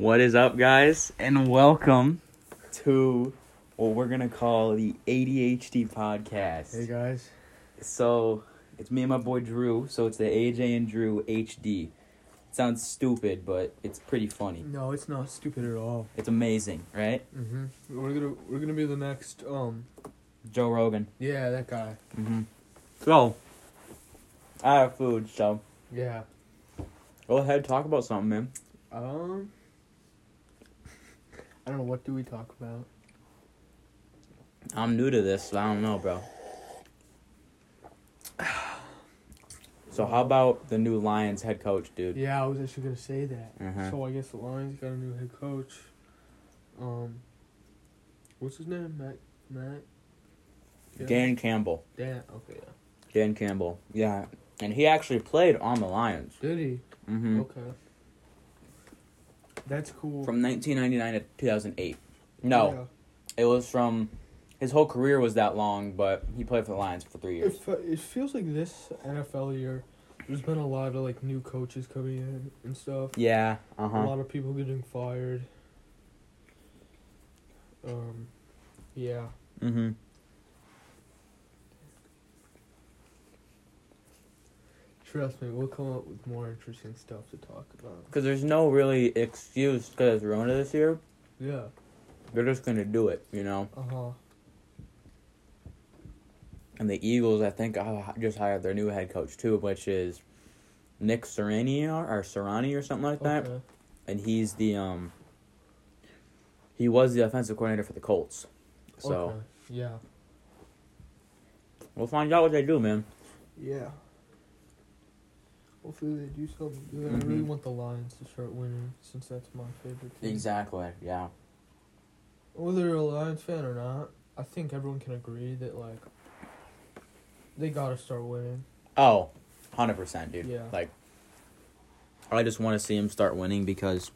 What is up, guys? And welcome to what we're gonna call the ADHD podcast. Hey guys. So it's me and my boy Drew. So it's the AJ and Drew HD. It sounds stupid, but it's pretty funny. No, it's not stupid at all. It's amazing, right? Mm-hmm. We're gonna we're gonna be the next um Joe Rogan. yeah that guy. Mm-hmm. So I have food, so Yeah. go ahead, talk about something, man. Um. I don't know what do we talk about. I'm new to this, so I don't know, bro. So how about the new Lions head coach, dude? Yeah, I was actually gonna say that. Uh-huh. So I guess the Lions got a new head coach. Um. What's his name? Matt. Matt. Yeah. Dan Campbell. Dan. Okay. Yeah. Dan Campbell. Yeah. And he actually played on the Lions. Did he? Mm-hmm. Okay. That's cool. From 1999 to 2008. No, it was from. His whole career was that long, but he played for the Lions for three years. It, fe- it feels like this NFL year, there's been a lot of like new coaches coming in and stuff. Yeah. uh huh. A lot of people getting fired. Um, yeah. Mm-hmm. Trust me, we'll come up with more interesting stuff to talk about. Because there's no really excuse because it's Rona this year. Yeah. They're just gonna do it, you know. Uh huh. And the Eagles, I think, uh, just hired their new head coach too, which is Nick Sirianni or, Sirianni or something like that. Okay. And he's the um. He was the offensive coordinator for the Colts, so Okay. Yeah. we'll find out what they do, man. Yeah. Hopefully they do something good. I really Mhm. want the Lions to start winning since that's my favorite team. Exactly. Yeah. Whether you're a Lions fan or not, I think everyone can agree that like they gotta start winning. Oh, 100 percent, dude. Yeah. Like, I just want to see him start winning because.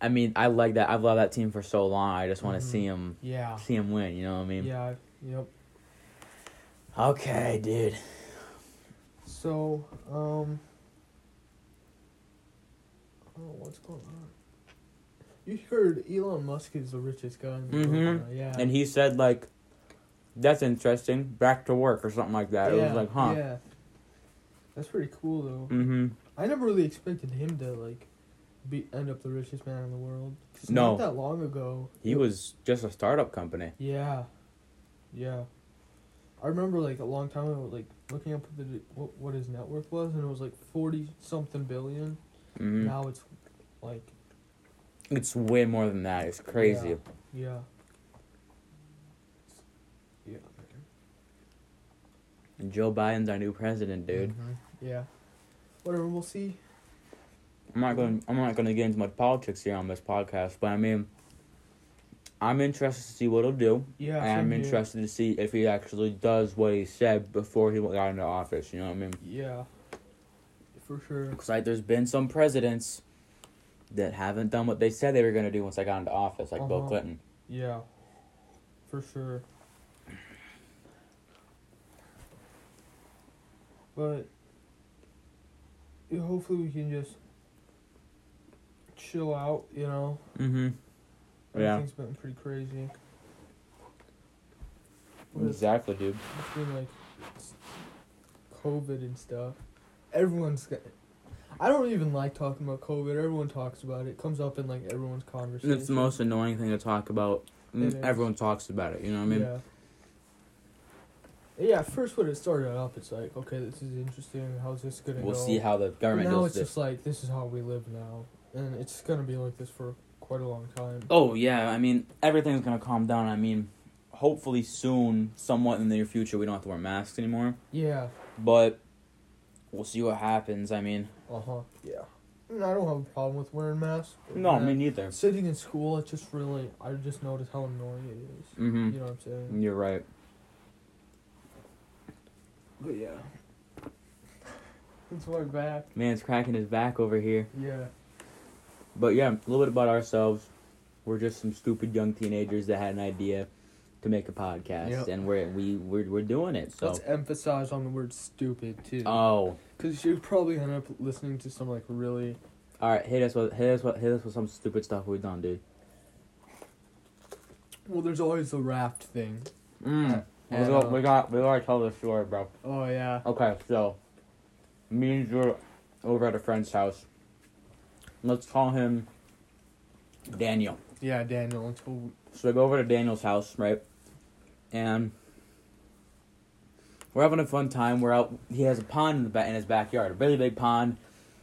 I mean, I like that. I've loved that team for so long. I just want to Mhm. see him Yeah. see him win. You know what I mean? Yeah. Yep. Okay, dude. So, um, oh, what's going on? You heard Elon Musk is the richest guy in the world. Mhm. now, Yeah. And he said like, "That's interesting. Back to work or something like that." It was like, huh. Yeah. That's pretty cool though. Mm-hmm. I never really expected him to like be end up the richest man in the world. No. Not that long ago. He was just a startup company. Yeah. Yeah. I remember like a long time ago, like looking up the what, what his net worth was, and it was like forty something billion. hmm Now it's like It's way more than that. It's crazy. yeah. Yeah. And Joe Biden's our new president, dude. Mhm. Yeah. Whatever. We'll see. I'm not going. I'm not going to get into much politics here on this podcast, but I mean, I'm interested to see what he'll do. Yeah. and I'm interested to see if he actually does what he said before he got into office. You know what I mean? Yeah. For sure. Because like, there's been some presidents that haven't done what they said they were going to do once they got into office, like Bill Uh-huh. Clinton. Yeah. For sure. But yeah, hopefully we can just chill out, you know. Mm-hmm. Yeah. Everything's been pretty crazy. With- Exactly, dude. between like COVID and stuff. Everyone's got. I don't even like talking about COVID. Everyone talks about it. It comes up in like everyone's conversation. It's the most annoying thing to talk about. Everyone talks about it. You know what I mean? yeah. Yeah, first when it started up, it's like, okay, this is interesting. How's this gonna We'll go? see how the But government now does it's this. just like this is how we live now, and it's gonna be like this for quite a long time. Oh yeah, I mean everything's gonna calm down. I mean, hopefully soon, somewhat in the near future, we don't have to wear masks anymore. Yeah. But we'll see what happens. I mean, Uh huh. Yeah. I, mean, I don't have a problem with wearing masks. no, me neither. Sitting in school, it's just really, I just notice how annoying it is. Mm-hmm. You know what I'm saying? You're right. But yeah. It's my back. Man's cracking his back over here. Yeah. But yeah, a little bit about ourselves. We're just some stupid young teenagers that had an idea to make a podcast, Yep. and we're we we're, we're doing it. So Let's emphasize on the word stupid too. oh, Because you'd probably end up listening to some like really All right, hit us with hit us with hit us with some stupid stuff we've done, dude. Well, there's always the raft thing. Mm. We got, uh, we got we gotta tell this story, bro. Oh yeah. Okay, so me and Drew over at a friend's house. Let's call him Daniel. Yeah, Daniel. So we go over to Daniel's house, right? And we're having a fun time. We're out. He has a pond in the ba- in his backyard, a really big pond.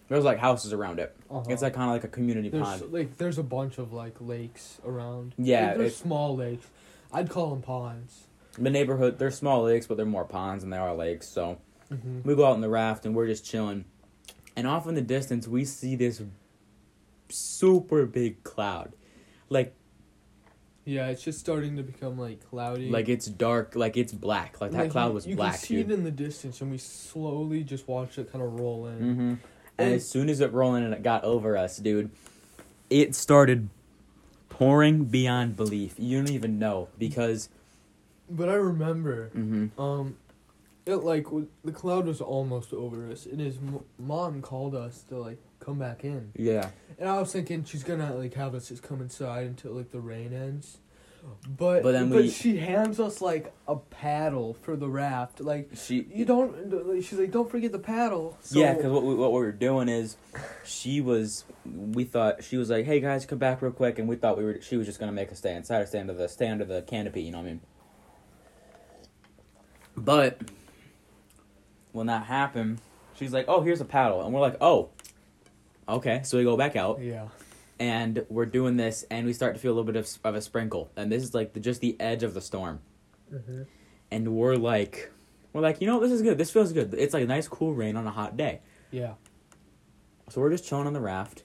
There's like houses around it. uh It's like kind of like a community there's pond. like there's a bunch of like lakes around. Yeah, Like, there's small lakes. I'd call them ponds. The neighborhood, they're small lakes, but they're more ponds than they are lakes. So Mm-hmm. we go out in the raft and we're just chilling. And off in the distance, we see this super big cloud, like Yeah, it's just starting to become like cloudy. like it's dark, like it's black, like that Like, cloud you- was you black, can see dude. it in the distance, and we slowly just watched it kind of roll in. Mm-hmm. And And- as soon as it rolled in and it got over us, dude, it started pouring beyond belief. You don't even know because. But I remember, Mm-hmm. um, it like w- the cloud was almost over us, and his m- mom called us to like come back in, Yeah. and I was thinking she's gonna like have us just come inside until like the rain ends. But But then but we- she hands us like a paddle for the raft. Like She. you don't. She's like, don't forget the paddle. So, yeah, because what we, what we were doing is, she was, we thought she was like, "Hey guys, come back real quick," and we thought we were, she was just gonna make us stay inside or stay under the stay under the canopy. You know what I mean? But when that happened, she's like, "Oh, here's a paddle," and we're like, "Oh, okay." So we go back out Yeah. and we're doing this, and we start to feel a little bit of, of a sprinkle, and this is like the, just the edge of the storm, Mm-hmm. and we're like, we're like, you know, this is good. This feels good. It's like a nice, cool rain on a hot day. Yeah. So we're just chilling on the raft,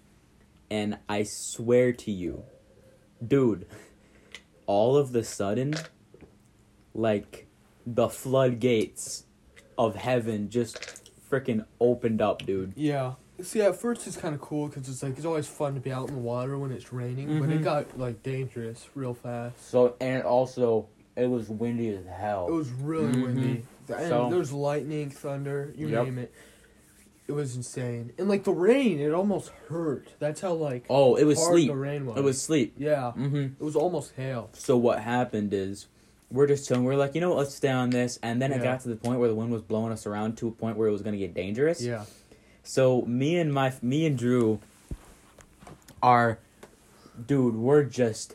and I swear to you, dude, all of the sudden, like the floodgates of heaven just freaking opened up, dude. Yeah. See, at first it's kind of cool because it's like it's always fun to be out in the water when it's raining, but it Mhm. got like dangerous real fast. So and also it was windy as hell. It was really Mhm. windy. And So- there's lightning, thunder, you Yep. name it. It was insane. And like the rain, it almost hurt. That's how like oh, it was hard sleep. the rain was. It was sleep. yeah. Mm-hmm. It was almost hail. So what happened is we're just chilling. We're like, you know what, let's stay on this. And then it got to the point where the wind was blowing us around to a point where it was gonna get dangerous. Yeah. So me and my me and Drew are dude, we're just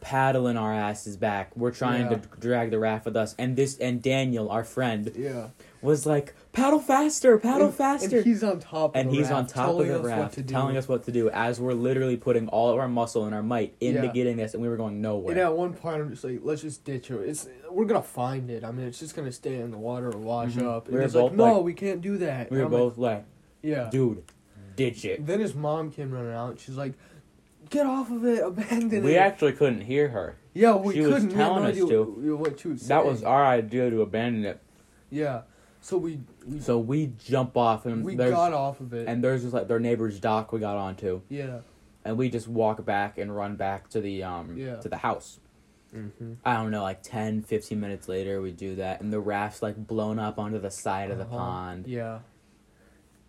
paddling our asses back. We're trying Yeah. to drag the raft with us. And this and Daniel, our friend, Yeah. Was like, paddle faster, paddle and, faster. And he's on top of and the he's on raft, top of the raft, to do. telling us what to do as we're literally putting all of our muscle and our might into Yeah. getting this, and we were going nowhere. And at one point, I'm just like, let's just ditch it. It's we're gonna find it. I mean, it's just gonna stay in the water or wash Mhm. up. And We were he's like, no, like- we can't do that. we were I'm like, both like, yeah. dude, ditch it. Then his mom came running out. And She's like, "Get off of it, abandon We it." We actually couldn't hear her. yeah, we she couldn't. had telling us to. what- was That was our idea to abandon it. yeah. So we we, So we jump off and we got off of it. and there's just like their neighbor's dock we got onto, yeah. and we just walk back and run back to the um Yeah. to the house. Mm-hmm. I don't know, like 10, 15 minutes later, we do that, and the raft's like blown up onto the side of the pond. Yeah.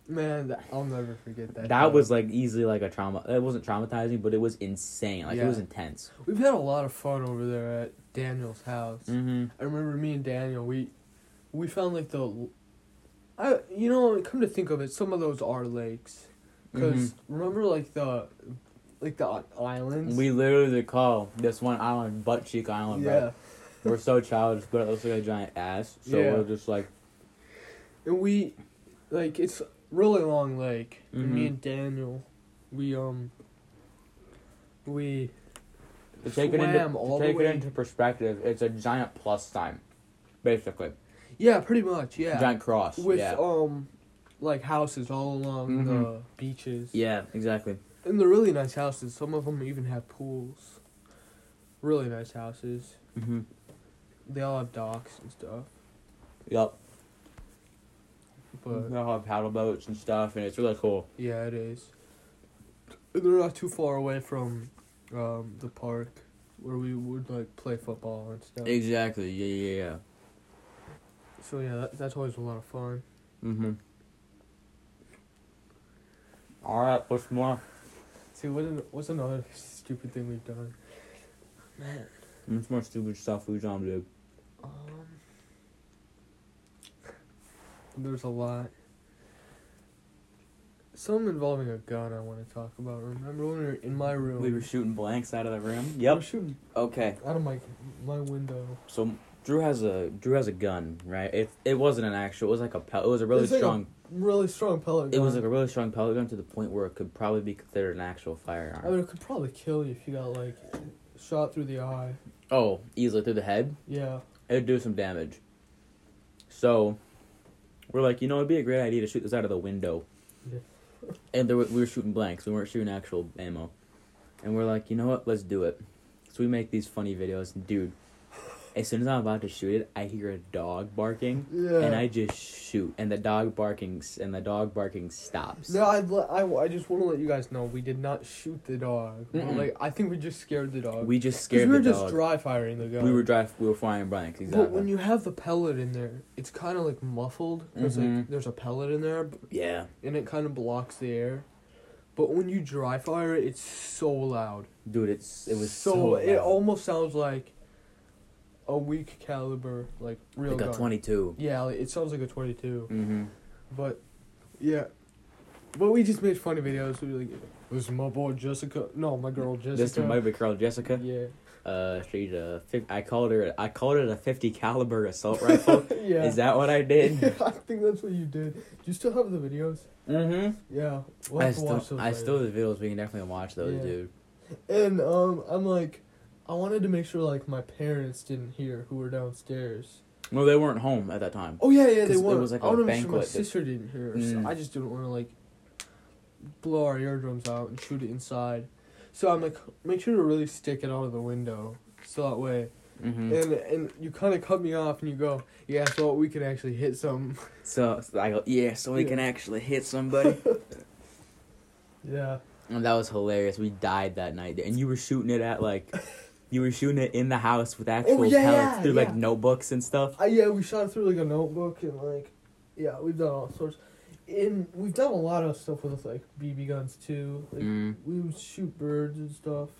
Man, that, I'll never forget that. That time. was like easily like a trauma. It wasn't traumatizing, but it was insane. Like it was intense. We've had a lot of fun over there at Daniel's house. Mm-hmm. I remember me and Daniel. We we found like the. I you know come to think of it, some of those are lakes. because remember like the like the islands. Mm-hmm. We literally call this one island Butt Cheek Island, yeah. bro. We're so childish, but it looks like a giant ass. So Yeah. we're just like, And we, like, it's really long lake. And me Mhm. and Daniel, we um, we to take it into to take it into perspective, it's a giant plus sign, basically. Yeah, pretty much yeah. Giant cross. With yeah. um, like houses all along the Mhm. beaches. yeah, exactly. and they're really nice houses. Some of them even have pools. Really nice houses. Mm-hmm. They all have docks and stuff. Yep. But They all have paddle boats and stuff, and it's really cool. yeah, it is. And they're not too far away from um, the park where we would like play football and stuff. Exactly. Yeah, yeah, yeah. So yeah, that, that's always a lot of fun. Mm-hmm. All right, what's more? See, what what's another stupid thing we've done? Man, What's more stupid stuff we've done, dude? um, there's a lot. Some involving a gun I want to talk about. Remember when we were in my room? We were shooting blanks out of the room. Yep. was shooting Okay. out of my my window. So Drew has a Drew has a gun, right? It it wasn't an actual. It was like a pel- It was a really It's like a strong. Really strong pellet. Gun. It was like a really strong pellet gun to the point where it could probably be considered an actual firearm. I mean, it could probably kill you if you got like shot through the eye. oh, easily through the head. Yeah. It'd do some damage. So, we're like, you know, it'd be a great idea to shoot this out of the window. Yeah. And there were, we were shooting blanks. We weren't shooting actual ammo. And we're like, you know what? Let's do it. So we make these funny videos. And dude, as soon as I'm about to shoot it, I hear a dog barking. Yeah. And I just shoot. And the dog barking and the dog barking stops. No, I'd I, I just want to let you guys know we did not shoot the dog. Mm-mm. Like I think we just scared the dog. We just scared we were just dog. dry firing the gun. we were drive. We were firing blanks. Exactly. But when you have the pellet in there, it's kind of like muffled. There's Mhm. like there's a pellet in there, yeah, and it kind of blocks the air. But when you dry fire it, it's so loud. dude, it's it was so, so. it almost sounds like a weak caliber, like real like gun. a twenty-two. Yeah, like, it sounds like a twenty two. Mm-hmm. But yeah, but we just made funny videos. We were like, this is my boy Jessica. No, my girl Jessica. This is my big girl Jessica. Yeah. Uh, she's a. I called her. I called it a fifty caliber assault rifle. yeah. Is that what I did? I think that's what you did. Do you still have the videos? mm-hmm. Yeah. We'll I still, I later. still have the videos. We can definitely watch those, Yeah. dude. And um, I'm like, I wanted to make sure like my parents didn't hear who were downstairs. No, they weren't home at that time. Oh yeah, yeah, they it were. was like I want a to make sure my banquet sister didn't hear. Mm. So I just didn't want to like blow our eardrums out and shoot it inside. So I'm like, make sure to really stick it out of the window, so that way. Mm-hmm. And and you kind of cut me off and you go, yeah, so we can actually hit some. So, so I go, yeah, so we Yeah. can actually hit somebody. Yeah. and that was hilarious. We died that night, and you were shooting it at like, you were shooting it in the house with actual Oh, yeah, pellets yeah, through yeah. like notebooks and stuff. Uh, yeah, we shot it through like a notebook and like, yeah, we've done all sorts. And we've done a lot of stuff with like BB guns too. Like Mm. we would shoot birds and stuff.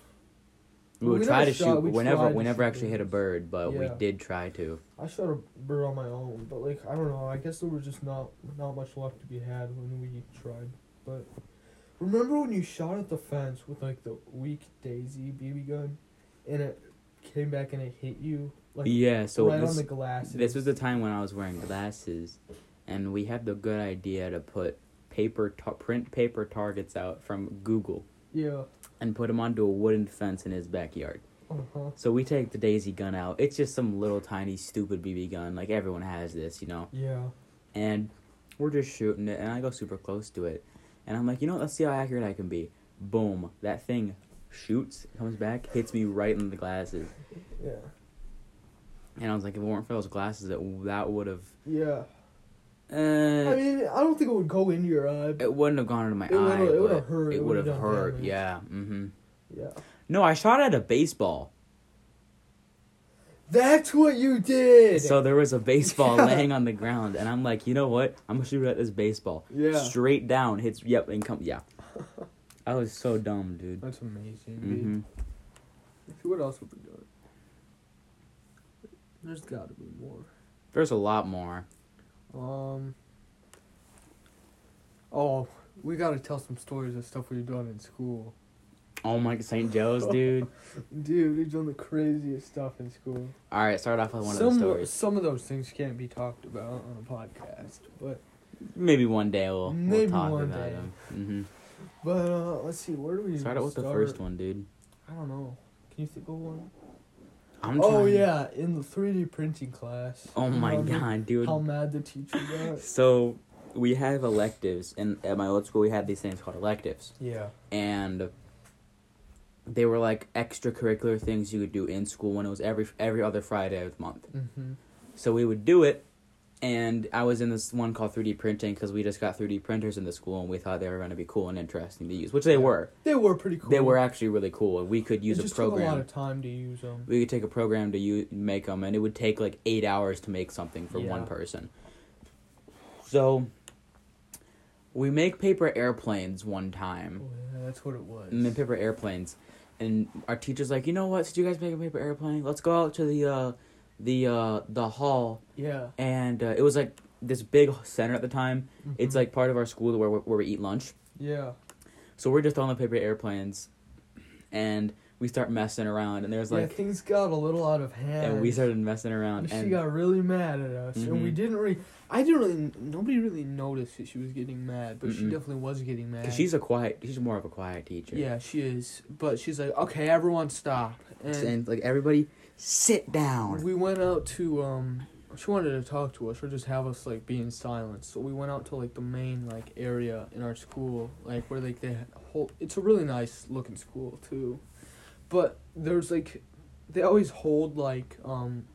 We would we try to shot- shoot, whenever, we never shoot actually hit a bird, but we did try to. I shot a bird on my own, but like I don't know. I guess there was just not not much luck to be had when we tried. But remember when you shot at the fence with like the weak Daisy BB gun, and it came back and it hit you like yeah, so right this, on the glasses. this was the time when I was wearing glasses, and we had the good idea to put paper ta- print paper targets out from Google yeah. and put them onto a wooden fence in his backyard. Uh huh. So we take the Daisy gun out. It's just some little tiny stupid BB gun, like everyone has this, you know. Yeah. And we're just shooting it, and I go super close to it, and I'm like, you know, let's see how accurate I can be. Boom! That thing shoots, comes back, hits me right in the glasses, Yeah. and I was like, if it weren't for those glasses, that that would have. Yeah. Uh, I mean, I don't think it would go into your eye. it wouldn't have gone into my It eye. it would've hurt, It would would've hurt. damage. Yeah. Mm-hmm. Yeah. No, I shot at a baseball. That's what you did. So there was a baseball Yeah. laying on the ground, and I'm like, you know what? I'm gonna shoot at this baseball. yeah. Straight down, hits. Yep, and come. Yeah. I was so dumb, dude. That's amazing. Mm-hmm. Let's what else have we done? There's got to be more. There's a lot more. Um. Oh, we got to tell some stories of stuff we've done in school. Oh my St. Joe's, dude. Dude, we've done the craziest stuff in school. All right, start off with one some of the stories. some of those things can't be talked about on a podcast, but Maybe one day we'll, Maybe we'll talk one about day. them. hmm but uh, let's see. Where do we Start out with the first one, dude. I don't know. Can you think of one? I'm Oh trying- yeah, in the 3D printing class. Oh my god, dude. How mad the teacher got. So we have electives, and at my old school we had these things called electives, Yeah. and they were like extracurricular things you could do in school when it was every every other Friday of the month. Mm-hmm. So we would do it, and I was in this one called 3D printing because we just got 3D printers in the school, and we thought they were going to be cool and interesting to use, which they Yeah. were. They were pretty cool. They were actually really cool, and we could use it a just took a lot program. of time to use them. We could take a program to use, make them, and it would take like eight hours to make something for one person. So, we make paper airplanes one time. Oh, yeah, that's what it was. Made paper airplanes, and our teacher's like, you know what? Since you guys make a paper airplane, let's go out to the uh, the uh, the hall, Yeah. and uh, it was like this big center at the time. It's Mhm. like part of our school where where we eat lunch. Yeah. So we're just throwing the paper airplanes, and we start messing around, and there's yeah, like, things got a little out of hand. and we started messing around, And around, she got really mad at us, and we Mhm. didn't really. I didn't really. Nobody really noticed that she was getting mad, but she Mm-mm. definitely was getting mad. she's a quiet, she's more of a quiet teacher. Yeah, she is. But she's like, okay, everyone stop. And, and like everybody, sit down. we went out to um. She wanted to talk to us or just have us like be in silence. So we went out to like the main like area in our school, like where like they hold. It's a really nice looking school too, but there's like, they always hold like um,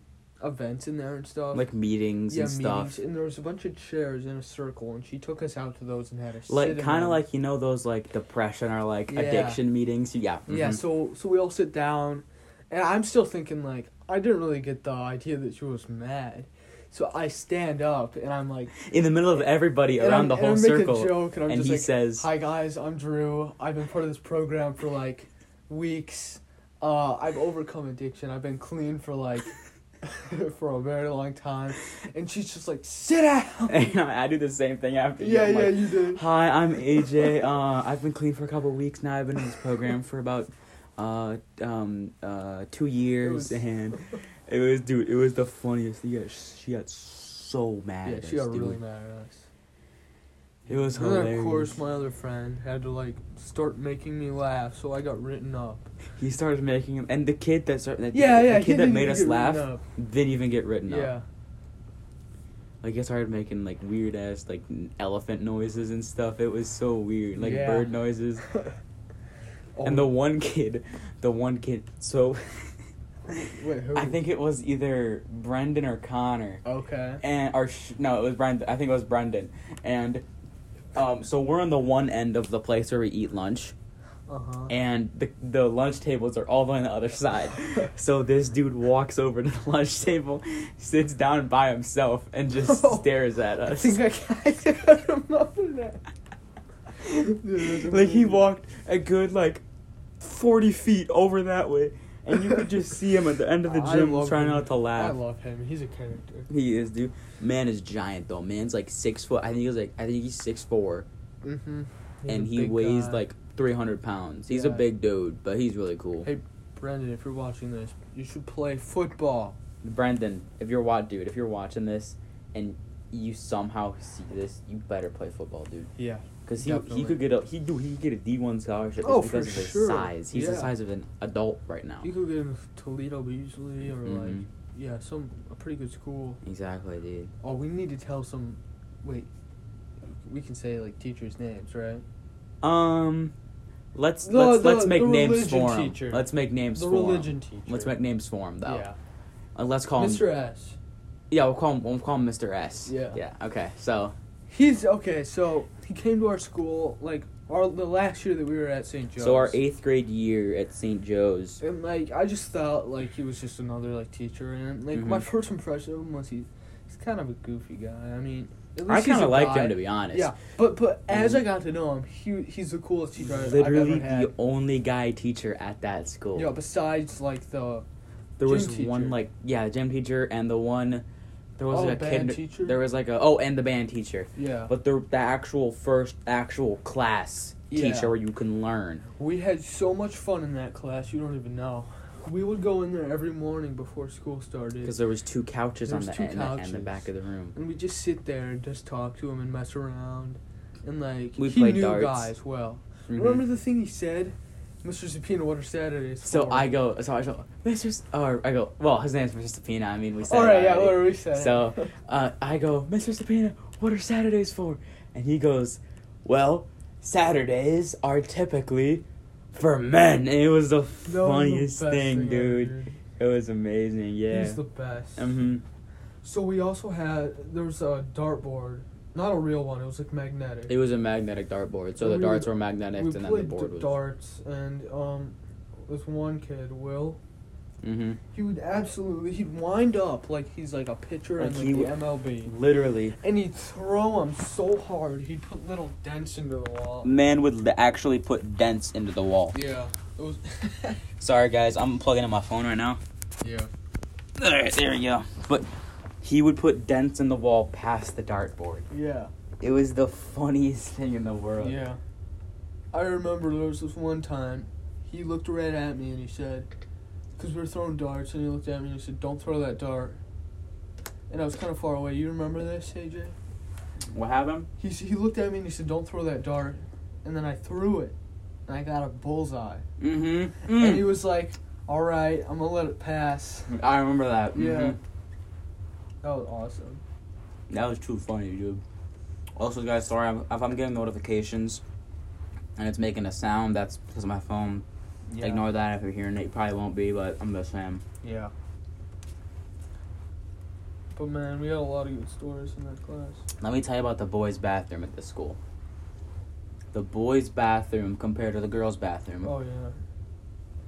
events in there and stuff. like meetings yeah, and stuff. meetings, and there was a bunch of chairs in a circle, and she took us out to those and had us like kind of like you know those like depression or like Yeah. addiction meetings. Yeah. Yeah, mhm. so so we all sit down, and I'm still thinking like I didn't really get the idea that she was mad, so I stand up and I'm like in the middle of everybody around I'm, the whole circle, a joke, and I'm and just he like, says, "Hi guys, I'm Drew. I've been part of this program for like weeks. Uh, I've overcome addiction. I've been clean for like for a very long time." And she's just like, "Sit down." and I do the same thing after. you. yeah, I'm yeah, like, you did. Hi, I'm AJ. Uh, I've been clean for a couple weeks now. I've been in this program for about uh um uh two years, was- and it was dude. It was the funniest. She got she got so mad. Yeah, at she us, got dude. really mad at us. It was And then, hilarious. of course, my other friend had to like start making me laugh, so I got written up. He started making him, and the kid that started, that, Yeah, the yeah, kid that made us laugh didn't even get written up. Yeah, Like he started making like weird ass like elephant noises and stuff. It was so weird, like Yeah. bird noises. Oh, And the one kid, the one kid. So wait, who? I think it was either Brendan or Connor, Okay. and or sh- no, it was Brendan. I think it was Brendan, and um, so we're on the one end of the place where we eat lunch, Uh huh. and the the lunch tables are all the way on the other side. so this dude walks over to the lunch table, sits down by himself, and just Oh, stares at us. think I can. I think I remember that. Like he walked a good like forty feet over that way, and you could just see him at the end of the gym trying him. not to laugh. I love him. He's a character. He is, dude. Man is giant though. Man's like six foot. I think he's like. I think he's six four, Mm-hmm. and he weighs like three hundred pounds. He's a big dude, but he's really cool. Hey, Brendan, if you're watching this, you should play football. Brendan, if you're watch, dude, if you're watching this, and you somehow see this, you better play football, dude. Yeah. Because he Definitely. he could get a he do he could get a D one scholarship just Oh, because for of his sure. size. He's the size of an adult right now. You could get him Toledo Beasley or like Mhm. yeah, some a pretty good school. Exactly, dude. Oh, we need to tell some. Wait, we can say like teachers' names, right? Um, let's The- let's the- let's make names for 'em. teacher. Let's make names the for religion teacher. Let's make names for him though. Yeah. Uh, let's call him. Mr. S. Yeah, we'll call him. We'll call him Mr. S. Yeah. Yeah. Okay. So He's okay. So he came to our school like our the last year that we were at St. Joe's. so our eighth grade year at St. Joe's. And like I just thought like he was just another like teacher and like my Mhm. first impression of him was he he's kind of a goofy guy. I mean, at I least he's kind of liked guy. him to be honest. Yeah, but but as Mhm. I got to know him, he he's the coolest teacher Literally ever had. the only guy teacher at that school. Yeah, besides like the there was gym one like yeah, gym teacher and the one there was Oh, a band kid teacher? there was like a oh and the band teacher. yeah. But the the actual first actual class Yeah. teacher where you can learn. We had so much fun in that class, you don't even know. We would go in there every morning before school started. Because there was two couches There on the two end and the couches. back of the room. And we just sit there and just talk to him and mess around. And like We he played knew darts. guys well. Mhm. Remember the thing he said? Mr. Zapina, what are Saturdays So for?" I go, so I go, Mr. S- or I go, well, his name's Mr. Stapina. I mean, we said. All right, yeah, what are we saying? So uh, I go, Mr. Stapina, what are Saturdays for? And he goes, well, Saturdays are typically for men. And it was the That was the funniest thing, ever, dude. It was amazing. Yeah. He's the best. hmm So we also had there was a dartboard, not a real one. It was like magnetic. It was a magnetic dartboard, so We the darts were magnetic, we and then the played board d- was. darts, and um, this one kid, Will, Mm-hmm. He would absolutely he'd wind up like he's like a pitcher Like in like he the MLB, Literally, and he'd throw them so hard he'd put little dents into the wall. man would li- actually put dents into the wall. Yeah, it was. Sorry, guys, I'm plugging in my phone right now. yeah. All right, there we go. But he would put dents in the wall past the dartboard. Yeah. It was the funniest thing in the world. Yeah. I remember there was this one time he looked right at me and he said, because we were throwing darts, and he looked at me and he said, "Don't throw that dart." And I was kind of far away. You remember this, AJ? What happened? He he looked at me and he said, "Don't throw that dart," and then I threw it, and I got a bullseye. Mm-hmm. And he was like, "All right, I'm gonna let it pass." I remember that. Yeah. That was awesome. That was too funny, dude. Also, guys, sorry I'm, if I'm getting notifications and it's making a sound. That's because of my phone. Yeah. Ignore that if you're hearing it. You probably won't be, but I'm just saying. Yeah. But man, we had a lot of good stories in that class. Let me tell you about the boys' bathroom at this school. The boys' bathroom compared to the girls' bathroom Oh yeah.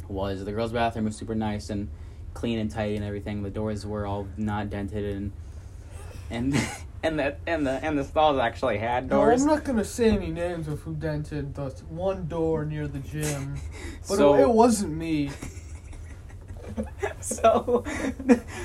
was the girls' bathroom was super nice and clean and tight and everything. The doors were all not dented and and and the and the and the stalls actually had No, doors. I'm not gonna say any names of who dented the one door near the gym, but so it, it wasn't me. so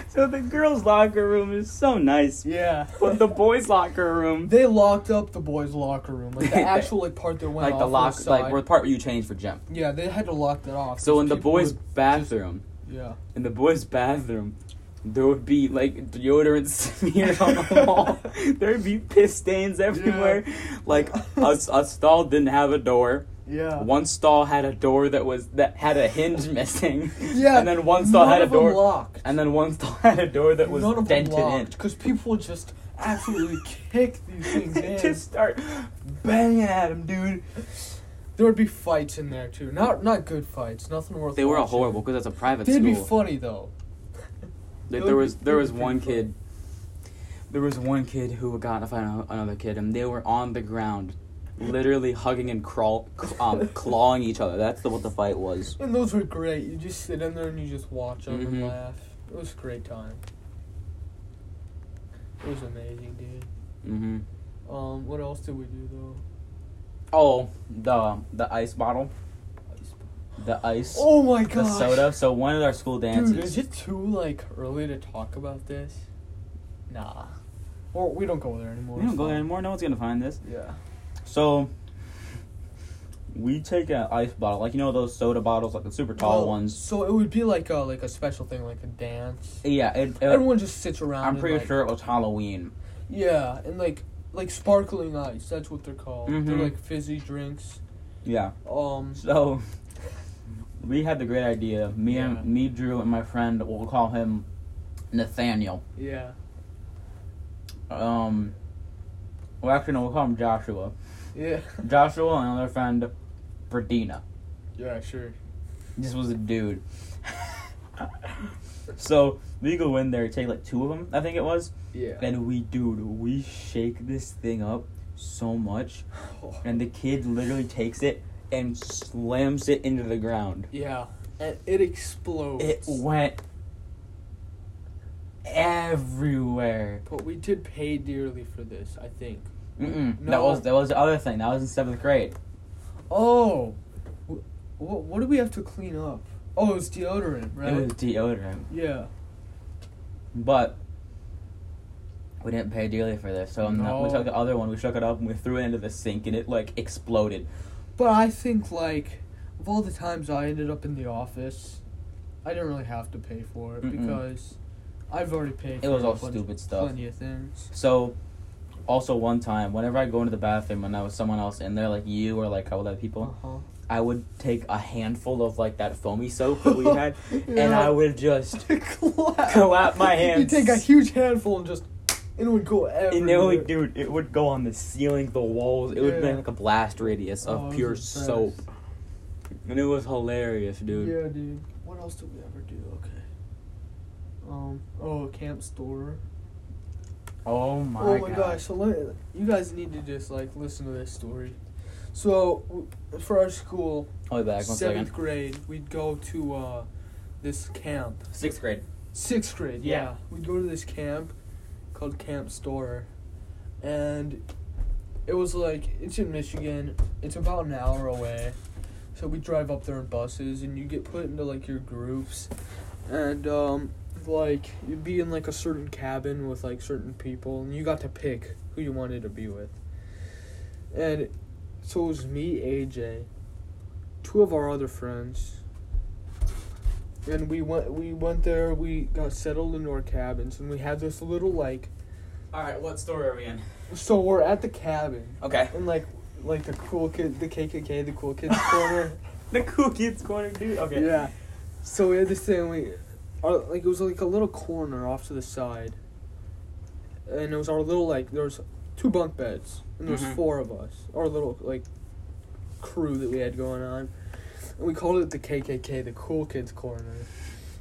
so the girls' locker room is so nice, Yeah. but the boys' locker room, They locked up the boys' locker room, like the actual like part that went like the lock, the like where the part where you change for gym. yeah, they had to lock that off. So in the boys' bathroom, yeah, in the boys' bathroom, there would be like deodorant smeared on the wall. There'd be piss stains everywhere. Like a, a stall didn't have a door. yeah, One stall had a door that was that had a hinge missing. yeah. And then one stall had a them door. locked. And then one stall had a door that was None dented them in. because people just absolutely kick these things in. Just start banging at him, dude. There would be fights in there too. Not not good fights. Nothing worth. They were watching. horrible because it's a private school. They'd be funny though. Like, there was there was one kid. There was one kid who got in a fight with another kid, and they were on the ground, literally hugging and crawl, um, clawing each other. That's the, what the fight was. And those were great. You just sit in there and you just watch them Mhm. and laugh. It was a great time. It was amazing, dude. hmm Um, what else did we do though? Oh, the the ice bottle, the ice, Oh my god. the soda. So one of our school dances. Dude, is it too like early to talk about this? Nah. Or we don't go there anymore. we don't go there anymore. No one's gonna find this. Yeah. So we take an ice bottle, like you know those soda bottles, like the super tall Oh, ones. So it would be like a like a special thing, like a dance. Yeah, it, it- Everyone just sits around. I'm pretty like- sure it was Halloween. Yeah, and like like sparkling ice. That's what they're called. They're Mhm. like fizzy drinks. Yeah. Um. So we had the great idea. Me Yeah. and me, Drew, and my friend. We'll call him Nathaniel. Yeah. Um. Well, actually, no. We'll call him Joshua. Yeah. Joshua and another friend, Bradina. Yeah. Sure. This was a dude. so we go in there, take like two of them, I think it was, Yeah. and we, dude, we shake this thing up so much, and the kid literally takes it and slams it into the ground. yeah. And it explodes. It went everywhere. But we did pay dearly for this. I think. Mm-mm. That was that was the other thing. That was in seventh grade. Oh. What what do we have to clean up? Oh, it was deodorant, right? It was deodorant, yeah. but we didn't pay dearly for this. So no. we took the other one, we shook it up, and we threw it into the sink, and it like exploded. But I think like of all the times I ended up in the office, I didn't really have to pay for it Mm-mm. because I've already paid. For it was all bunch- stupid stuff. Plenty of things. So, also one time, whenever I go into the bathroom and I was someone else in there, like you or like a couple other people, Uh-huh. I would take a handful of like that foamy soap that we had, and I would just clap. clap my hands. You take a huge handful and just, and it would go everywhere. And it would, dude, it would go on the ceiling, the walls. It would be like a blast radius Oh, of was pure soap, and it was hilarious, dude. Yeah, dude. What else did we ever do? Okay. Um. Oh, Camp Storer. Oh my, oh my god. gosh! So let, you guys need to just like listen to this story. So for our school, I'll be back one seventh second. grade, we'd go to uh, this camp. Sixth grade. Sixth grade, Yeah. yeah. We'd go to this camp called Camp Storer. And it was like, it's in Michigan. It's about an hour away. So we drive up there in buses and you get put into like your groups. And, um, like, you'd be in like a certain cabin with like certain people. And you got to pick who you wanted to be with. And so it was me, AJ, two of our other friends, and we went we went there we got settled into our cabins and we had this little like All right, what story are we in? so we're at the cabin Okay. and like like the cool kid the kkk the cool kids corner The cool kids corner, dude. Okay. yeah so we had this thing we our, like it was like a little corner off to the side and it was our little like there was two bunk beds and there was Mhm. four of us our little like crew that we had going on and we called it the kkk the cool kids corner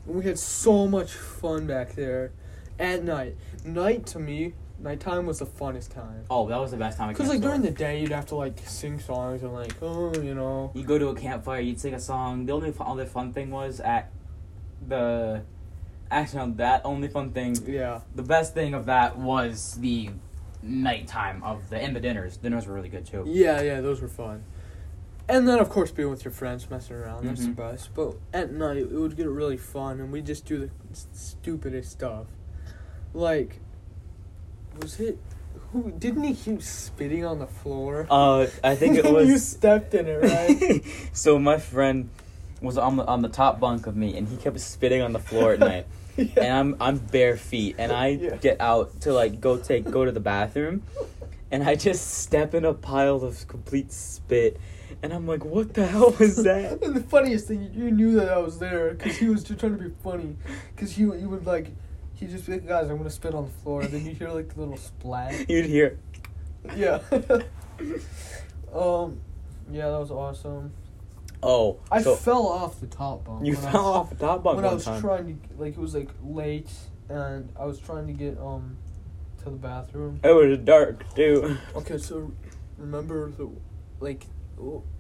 and we had so much fun back there at night night to me nighttime was the funnest time Oh, that was the best time. because like during the day you'd have to like sing songs and like oh you know you go to a campfire, you'd sing a song. The only fun, only fun thing was at the actually no, that only fun thing. yeah The best thing of that was the nighttime of the and the dinners. Dinners were really good too. Yeah, yeah, those were fun. And then, of course, being with your friends, messing around, that's the Mhm. best. But at night, it would get really fun, and we just do the stupidest stuff. Like, was it. Who Didn't he keep spitting on the floor? Uh, I think it was. you stepped in it, right? so my friend was on the on the top bunk of me, and he kept spitting on the floor at night. Yeah. And I'm I'm bare feet, and I Yeah. get out to like go take go to the bathroom, and I just step in a pile of complete spit, and I'm like, what the hell was that? And the funniest thing, you knew that I was there because he was just trying to be funny. Because he, he would like, he just be like, guys, I'm gonna spit on the floor. And then you hear like the little splat. You'd hear, Yeah. um, yeah, that was awesome. Oh, I so fell off the top bunk. you fell was- off the top bunk when I was time. trying to like it was like late and I was trying to get um to the bathroom. it was dark too. Okay, so remember the like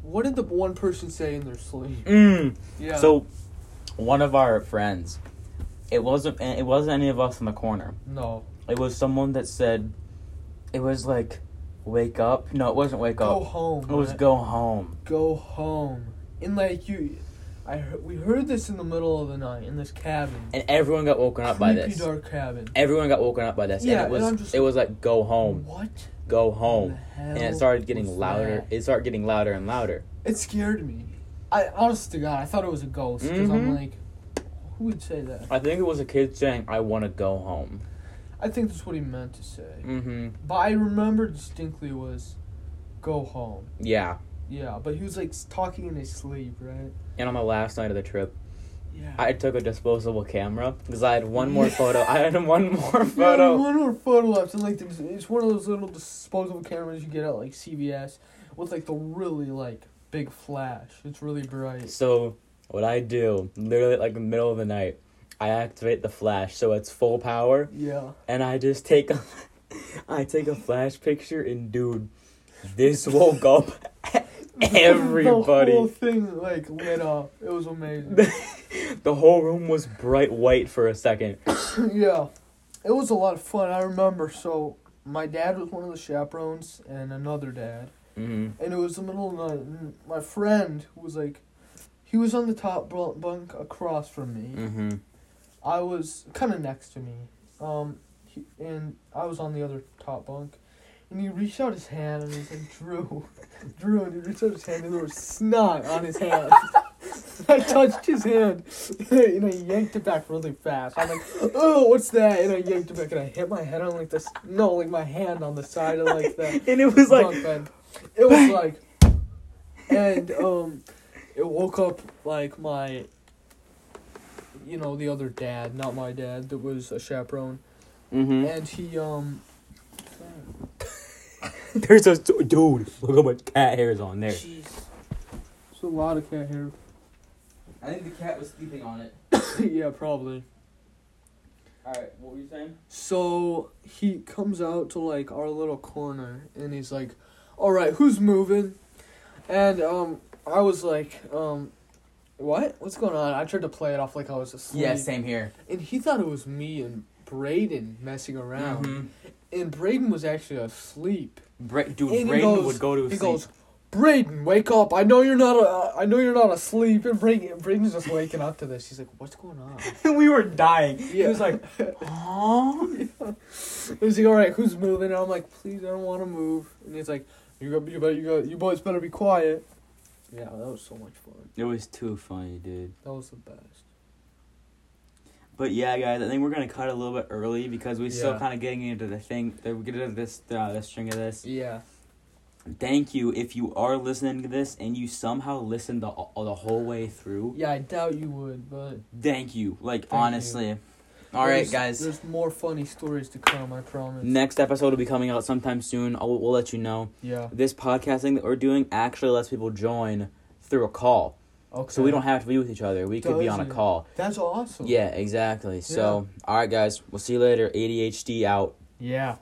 what did the one person say in their sleep? Mm. Yeah. So, one of our friends, it wasn't it wasn't any of us in the corner. no, It was someone that said, it was like, wake up. No, it wasn't wake go up. home. It was go home. go home. And like you, I heard, we heard this in the middle of the night in this cabin. And everyone got woken up by this. dark cabin. Everyone got woken up by this. Yeah, and it and was I'm just it was like go home, What? go home, and it started getting louder. that? It started getting louder and louder. It scared me. I honest to God, I thought it was a ghost because I'm Mhm. like, who would say that? I think it was a kid saying, "I want to go home." I think that's what he meant to say. Mm-hmm. But I remember distinctly it was, go home. Yeah. Yeah, but he was like talking in his sleep, right? And on the last night of the trip, Yeah. I took a disposable camera because I had one more photo. I had one more photo. Yeah, one more photo left, and like it's, it's one of those little disposable cameras you get at like CVS with like the really like big flash. It's really bright. So what I do, literally like the middle of the night, I activate the flash so it's full power, Yeah. and I just take a, I take a flash picture, and dude, this woke up the whole thing like lit up. It was amazing. the whole room was bright white for a second. yeah, it was a lot of fun. I remember. So my dad was one of the chaperones, and another dad, hmm and it was the middle of the night. And my friend was like, he was on the top bunk across from me. hmm I was kind of next to me, um, he, and I was on the other top bunk, and he reached out his hand and he said, "Drew, Drew," and he reached out his hand and there was snot on his hand. I touched his hand, and I yanked it back really fast. I'm like, "Oh, what's that?" And I yanked it back, and I hit my head on like this. No, like my hand on the side of like the And it was like, bed. It was like, and um, it woke up like my, you know, the other dad, not my dad, that was a chaperone, hmm and he um. there's a dude. Look how much cat hair is on there. Jeez. There's a lot of cat hair. I think the cat was sleeping on it. yeah, probably. All right, what were you saying? So he comes out to like our little corner and he's like, "All right, who's moving?" And um, I was like, um, What? What's going on? I tried to play it off like I was asleep. Yeah, same here. And he thought it was me and Braden messing around. Mhm. And Braden was actually asleep. Bra- dude, And he goes- would go to He sleep. He goes, Braden, wake up! I know you're not. Uh, I know you're not asleep. And Braden, Braden's just waking up to this. He's like, "What's going on?" And we were dying. He was like, "Huh?" He's like, "All right, who's moving?" And I'm like, "Please, I don't want to move." And he's like, "You got, you better, you got, you boys better be quiet." Yeah, that was so much fun. It was too funny, dude. That was the best. But yeah, guys, I think we're gonna cut a little bit early because we're still kind of getting into the thing. We're getting into this uh, the string of this. Yeah. Thank you if you are listening to this and you somehow listened the the whole way through. Yeah, I doubt you would, but Thank you, like Thank you. honestly. All right, there's- guys. There's more funny stories to come. I promise. Next episode will be coming out sometime soon. I'll, we'll let you know. Yeah. This podcasting that we're doing actually lets people join through a call, Okay. so we don't have to be with each other. We could be on a call. That's awesome. Yeah, exactly. So, all right, guys. We'll see you later. ADHD out. Yeah.